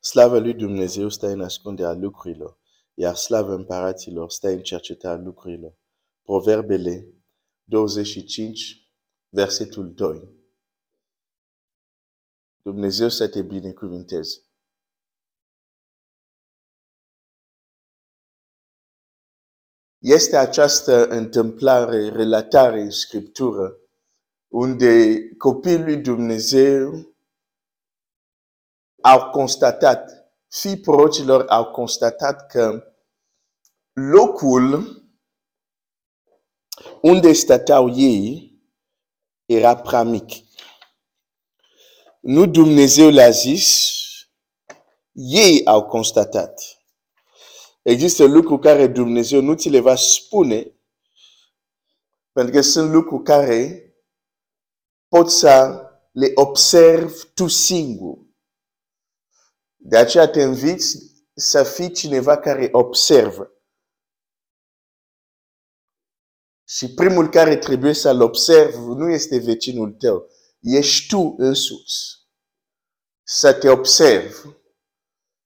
Slavă lui Dumnezeu stă în ascunderea lucrurilor, iar slavă împăraților stă în cercetarea lucrurilor. Proverbele 25, versetul 2. Dumnezeu să te binecuvinteze. Este această întâmplare, relatare în Scriptură, unde copiii lui Dumnezeu au constatat, fii prorocilor au constatat că locul unde stăteau ei era prea mic. Nu Dumnezeu le-a zis, ei au constatat. Există lucruri care Dumnezeu nu ți le va spune, pentru că sunt lucruri care poți să le observi tu singur. De aceea te inviți să fii cineva care observă. Și primul care trebuie să-l observi nu este vecinul tău, ești tu însuți. Să te observi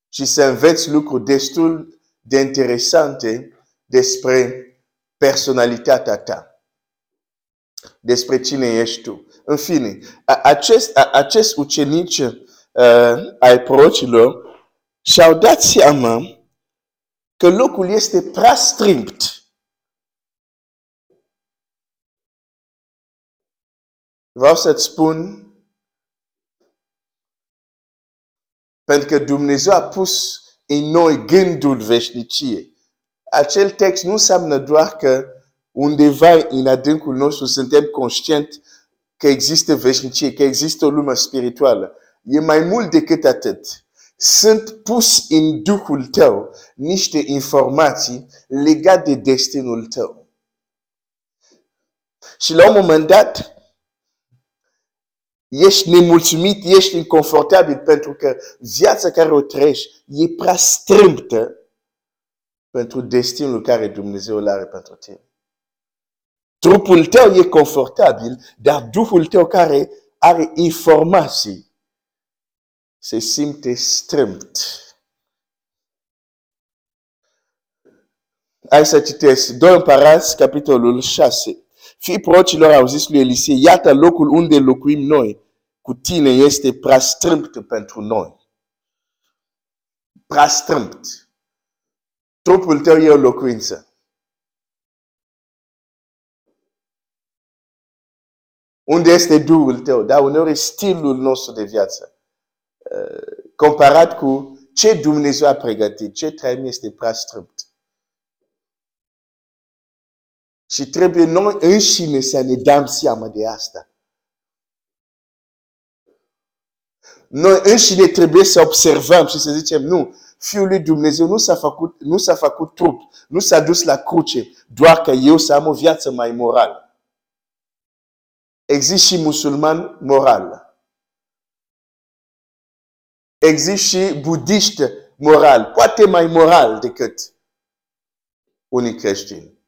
și să înveți lucruri destul de interesante despre personalitatea ta. Despre cine ești tu. În fine, acest, acest ucenici uh, ai prorocilor și-au dat seama că locul este prea strict. Vreau să-ți spun pentru că Dumnezeu a pus în noi gândul veșniciei. Acel text nu înseamnă doar că undeva în adâncul nostru suntem conștienți că există veșnicie, că există o lume spirituală. E mai mult decât atât. Sunt pus în Duhul tău niște informații legate de destinul tău. Și la un moment dat, ești nemulțumit, ești inconfortabil pentru că viața care o trăiești e prea strâmtă pentru destinul care Dumnezeu îl are pentru tine. Trupul tău e confortabil, dar Duhul tău care are informații se simte strâmt. Hai să citesc. 2 Împărați, capitolul 6. Fii procilor au zis lui Elisei, iată locul unde locuim noi. Cu tine este prea strâmt pentru noi. Prea strâmt. Trupul tău e o locuință. Unde este Duhul tău? Dar uneori stilul nostru de viață. Uh, comparat cu ce Dumnezeu a pregătit, ce trăim este prea strâmt. Și trebuie noi înșine să ne dăm seama de asta. Noi înșine trebuie să observăm și să zicem, nu, Fiul lui Dumnezeu nu s-a făcut, nu s-a făcut trup, nu s-a dus la cruce, doar că eu să am o viață mai morală. Există și musulman moral. Există și budiști moral, poate mai moral decât unii creștini.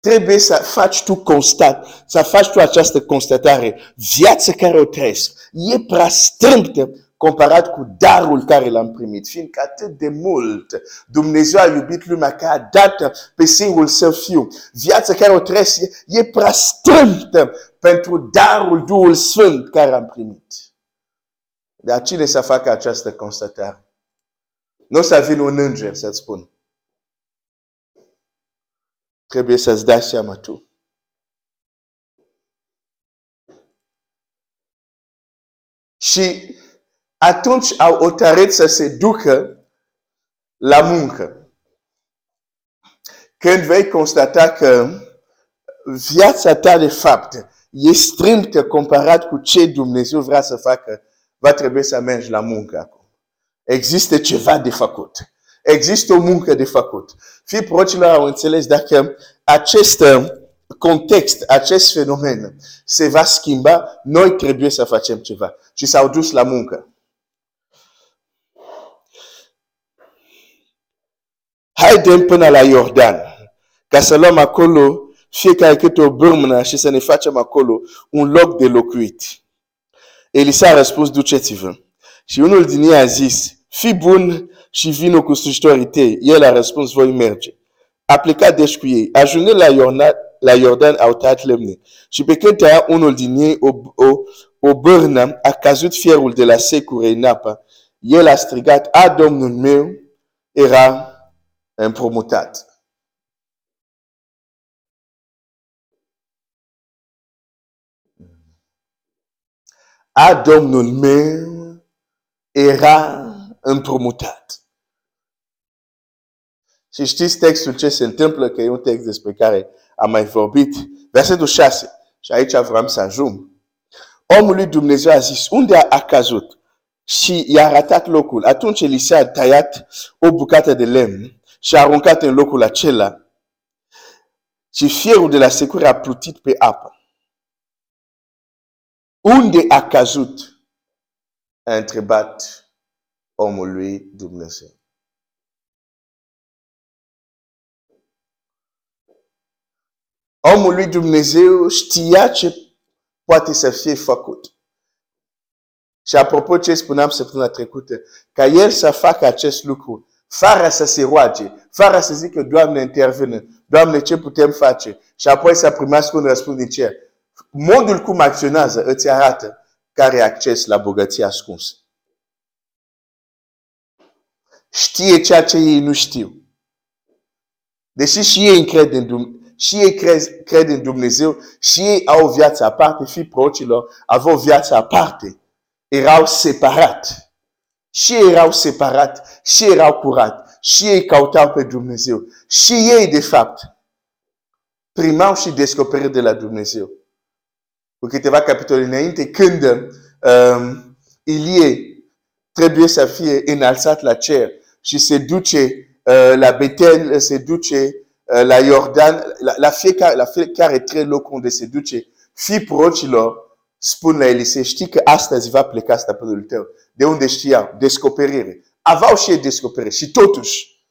Trebuie să faci tu constat, să faci tu această constatare. Viața care o trăiesc e prea strâmtă comparat cu darul care l-am primit, fiindcă atât de mult Dumnezeu a iubit lumea că a dat pe singurul său fiu. Viața care o trăiesc e prea strâmtă pentru darul Duhul Sfânt care am primit. Dar cine să facă această constatare? Nu o să vină un înger să-ți spun. Trebuie să-ți dai seama tu. Și atunci au hotărât să se ducă la muncă. Când vei constata că viața ta de fapt e strâmtă comparat cu ce Dumnezeu vrea să facă, va trebui să mergi la muncă acum. Există ceva de făcut. Există o muncă de făcut. Fii procilor au înțeles dacă acest uh, context, acest fenomen se va schimba, noi trebuie să facem ceva. Și s-au dus la muncă. Haidem până la Iordan, ca să luăm acolo fiecare câte o bârmână și să ne facem acolo un loc de locuit. Elisa a răspuns, duceți-vă. Și unul din ei a zis, fi bun și vină cu slujitorii tăi. El a răspuns, voi merge. A plecat deci cu ei. Ajungând la Iordan, la Iordan au tăiat lemne. Și pe când tăia unul din ei o, o, o bârnă, a căzut fierul de la secure în apă. El a strigat, a, Domnul meu, era împrumutat. A, Domnul meu, era împrumutat. Și știți textul ce se întâmplă, că e un text despre care am mai vorbit. Versetul 6. Și aici vreau să ajung. Omul lui Dumnezeu a zis, unde a căzut? Și i-a arătat locul. Atunci Elise a tăiat o bucată de lemn și a aruncat în locul acela. Și fierul de la secură a plutit pe apă. Unde a căzut? A întrebat omul lui Dumnezeu. Omul lui Dumnezeu știa ce poate să fie făcut. Și apropo ce spuneam săptămâna trecută, ca el să facă acest lucru, fără să se roage, fără să zică, Doamne, intervine, Doamne, ce putem face? Și apoi să primească un răspuns din cer. Modul cum acționează îți arată care acces la bogăție ascunsă. Știe ceea ce ei nu știu. Deși și ei cred în Dumnezeu, și ei cred, cred în Dumnezeu și ei au o viață aparte, fii procilor aveau o viață aparte. Erau separat. Și ei erau separat, și ei erau curat, și ei cautau pe Dumnezeu. Și ei, de fapt, primau și descoperiri de la Dumnezeu. Cu câteva capitole înainte, când um, Ilie trebuie să fie înalțat la cer și se duce uh, la Betel, se duce uh, la Iordan, la, la, fiecare, la fiecare trei locuri unde se duce, fii procilor, spun la Elisei, știi că astăzi va pleca stăpânul tău. De unde știau? Descoperire. Aveau și ei descoperire. Și totuși,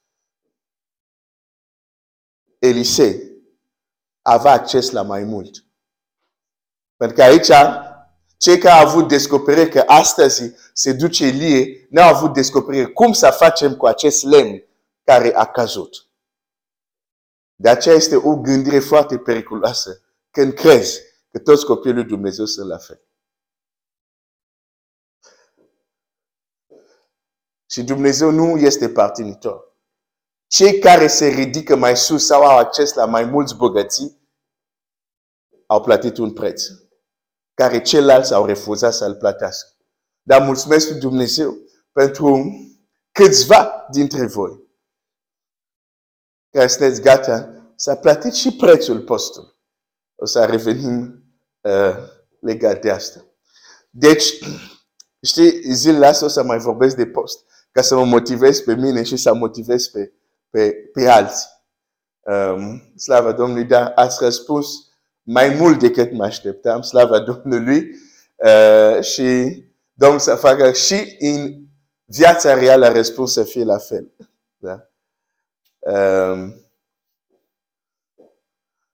Elisei avea acces la mai mult. Pentru că aici, cei care au avut descoperire că astăzi se duce Elie, nu au avut descoperire cum să facem cu acest lemn care a căzut. De aceea este o gândire foarte periculoasă când crezi că toți copiii lui Dumnezeu sunt la fel. Și Dumnezeu nu este partinitor. Cei care se ridică mai sus sau au acces la mai mulți bogății, au plătit un preț, care ceilalți au refuzat să-l plătească. Dar mulțumesc lui Dumnezeu pentru câțiva dintre voi care sunteți gata să plătit și prețul postului. O să revenim uh, legat de asta. Deci, știi, zilele astea o să mai vorbesc de post, ca să mă motivez pe mine și să motivez pe, pe, pe alții. Um, slavă Domnului, dar ați răspuns mai mult decât mă așteptam, slavă Domnului, uh, și Domnul să facă și în viața reală răspuns să fie la fel. Da? Um,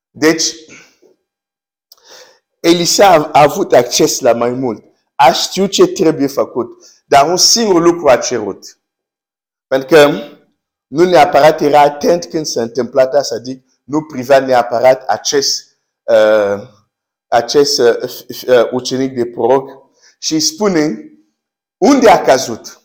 deci, Elisa a avut acces la mai mult. A știut ce trebuie făcut. Dar un singur lucru a cerut. Pentru că nu neapărat era atent când s-a întâmplat asta, adică nu privea neapărat acest, uh, acest uh, uh, ucenic de proroc și spune unde a căzut.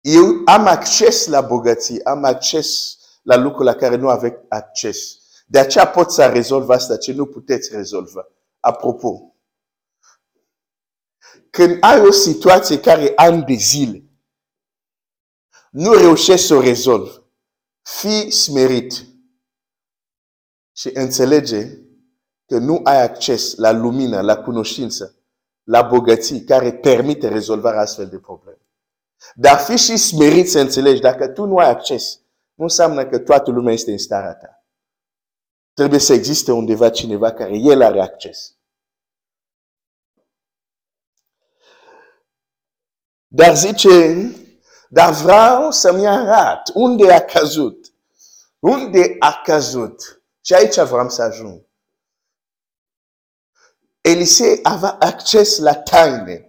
Eu am acces la bogății, am acces la lucruri la care nu aveți acces. De aceea pot să rezolv asta ce nu puteți rezolva. Apropo, când ai o situație care ani de zile nu reușești să o rezolvi, fii smerit și înțelege că nu ai acces la lumină, la cunoștință, la bogății care permite rezolvarea astfel de probleme. Dar fi și smerit să înțelegi, dacă tu nu ai acces, nu înseamnă că toată lumea este în starea ta. Trebuie să existe undeva cineva care el are acces. Dar zice, dar vreau să-mi arat unde a căzut. Unde a căzut. Și aici vreau să ajung. Elisei avea acces la taine.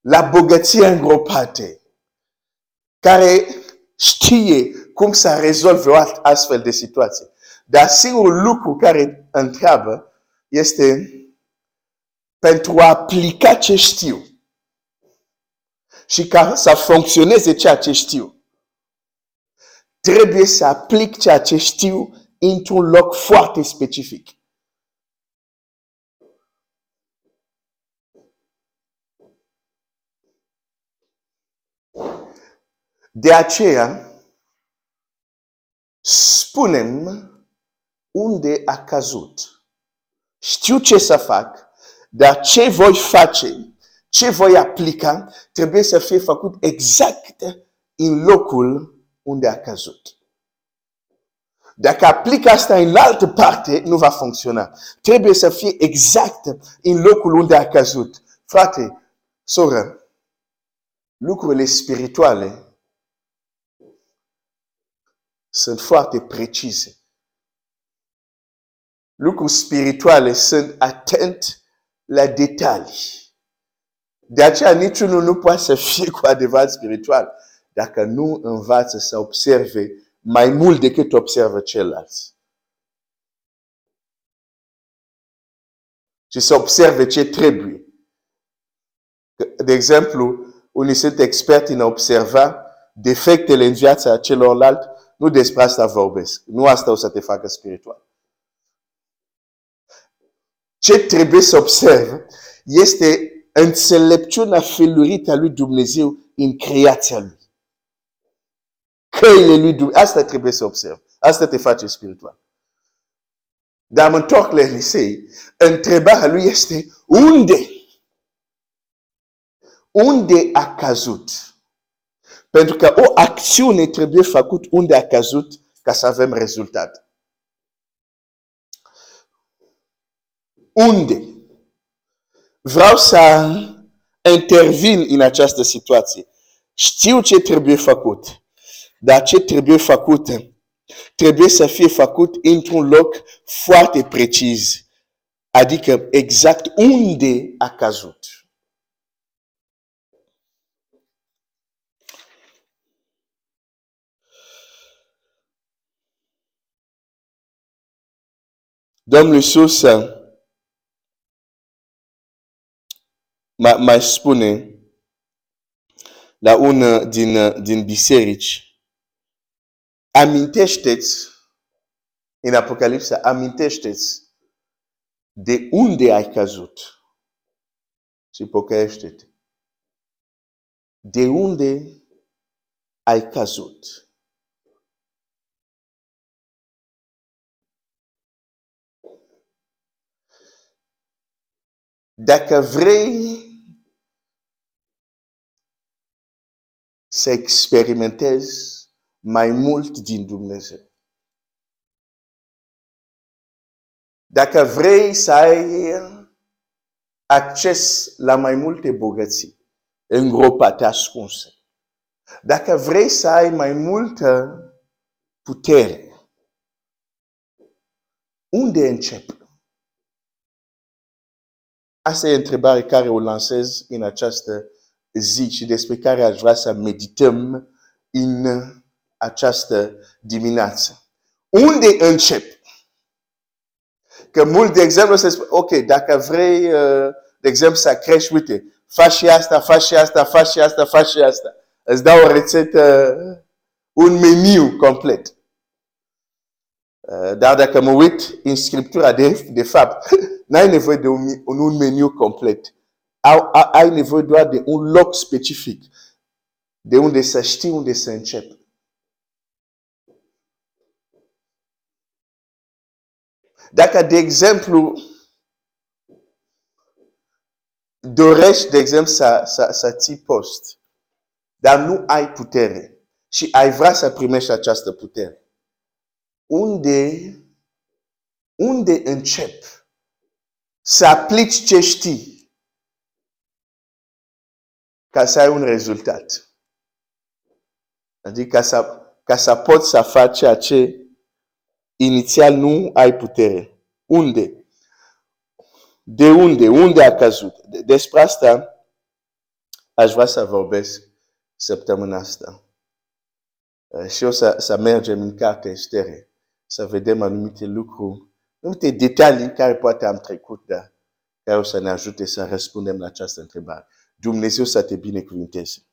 la bogăție îngropate, care știe cum să rezolve o astfel de situație. Dar singurul lucru care întreabă este pentru a aplica ce știu și ca să funcționeze ceea ce știu. Trebuie să aplic ceea ce știu într-un loc foarte specific. De aceea, spunem unde a căzut. Știu ce să fac, dar ce voi face, ce voi aplica, trebuie să fie făcut exact în locul unde a căzut. Dacă aplic asta în altă parte, nu va funcționa. Trebuie să fie exact în locul unde a căzut. Frate, soră, lucrurile spirituale sunt foarte precise. Lucruri spirituale sunt atent la detalii. De aceea niciunul nu poate să fie cu adevărat spiritual dacă nu învață să observe mai mult decât observă ceilalți. Și să observe ce trebuie. De exemplu, unii sunt experti în a observa defectele în viața celorlalți, nu despre asta vorbesc. Nu asta o să te facă spiritual. Ce trebuie să observ este înțelepciunea felurită a lui Dumnezeu în creația lui. Căile lui Dumnezeu. Asta trebuie să observ. Asta te face spiritual. Dar mă întorc la Elisei. Întrebarea lui este unde? Unde a căzut? Pentru că o acțiune trebuie făcut unde a căzut ca să avem rezultat. Unde? Vreau să intervin în această situație. Știu ce trebuie făcut. Dar ce trebuie făcut trebuie să fie făcut într-un loc foarte precis. Adică exact unde a căzut. Domnul Iisus mai spune la una din, din biserici, amintește-ți, în Apocalipsa, amintește-ți de unde ai căzut și pocăiește-te. De unde ai căzut. Dacă vrei să experimentezi mai mult din Dumnezeu. Dacă vrei să ai acces la mai multe bogății îngropate, ascunse. Dacă vrei să ai mai multă putere, unde începi? Asta e întrebare care o lansez în această zi și despre care aș vrea să medităm în această dimineață. Unde încep? Că mult, de exemplu, se spune, ok, dacă vrei, uh, de exemplu, să crești, uite, faci și asta, faci și asta, faci și asta, faci și asta. Îți dau o rețetă, un meniu complet. Uh, dar dacă mă uit în Scriptura, de, de fapt, n-ai nevoie de un, un meniu complet. Ai nevoie doar de un loc specific, de unde să știi unde să începi. Dacă, de exemplu, dorești, de exemplu, să, să, să ții post, dar nu ai putere și ai vrea să primești această putere, unde, unde începi să aplici ce știi ca să ai un rezultat. Adică ca să, ca să poți să faci ceea ce inițial nu ai putere. Unde? De unde? Unde a căzut? Despre asta aș vrea să vorbesc săptămâna asta. Uh, și o să, să mergem în cartea Estere, să vedem anumite lucruri, anumite detalii care poate am trecut, dar care o să ne ajute să răspundem la această întrebare. Dumnezeu să te binecuvinteze.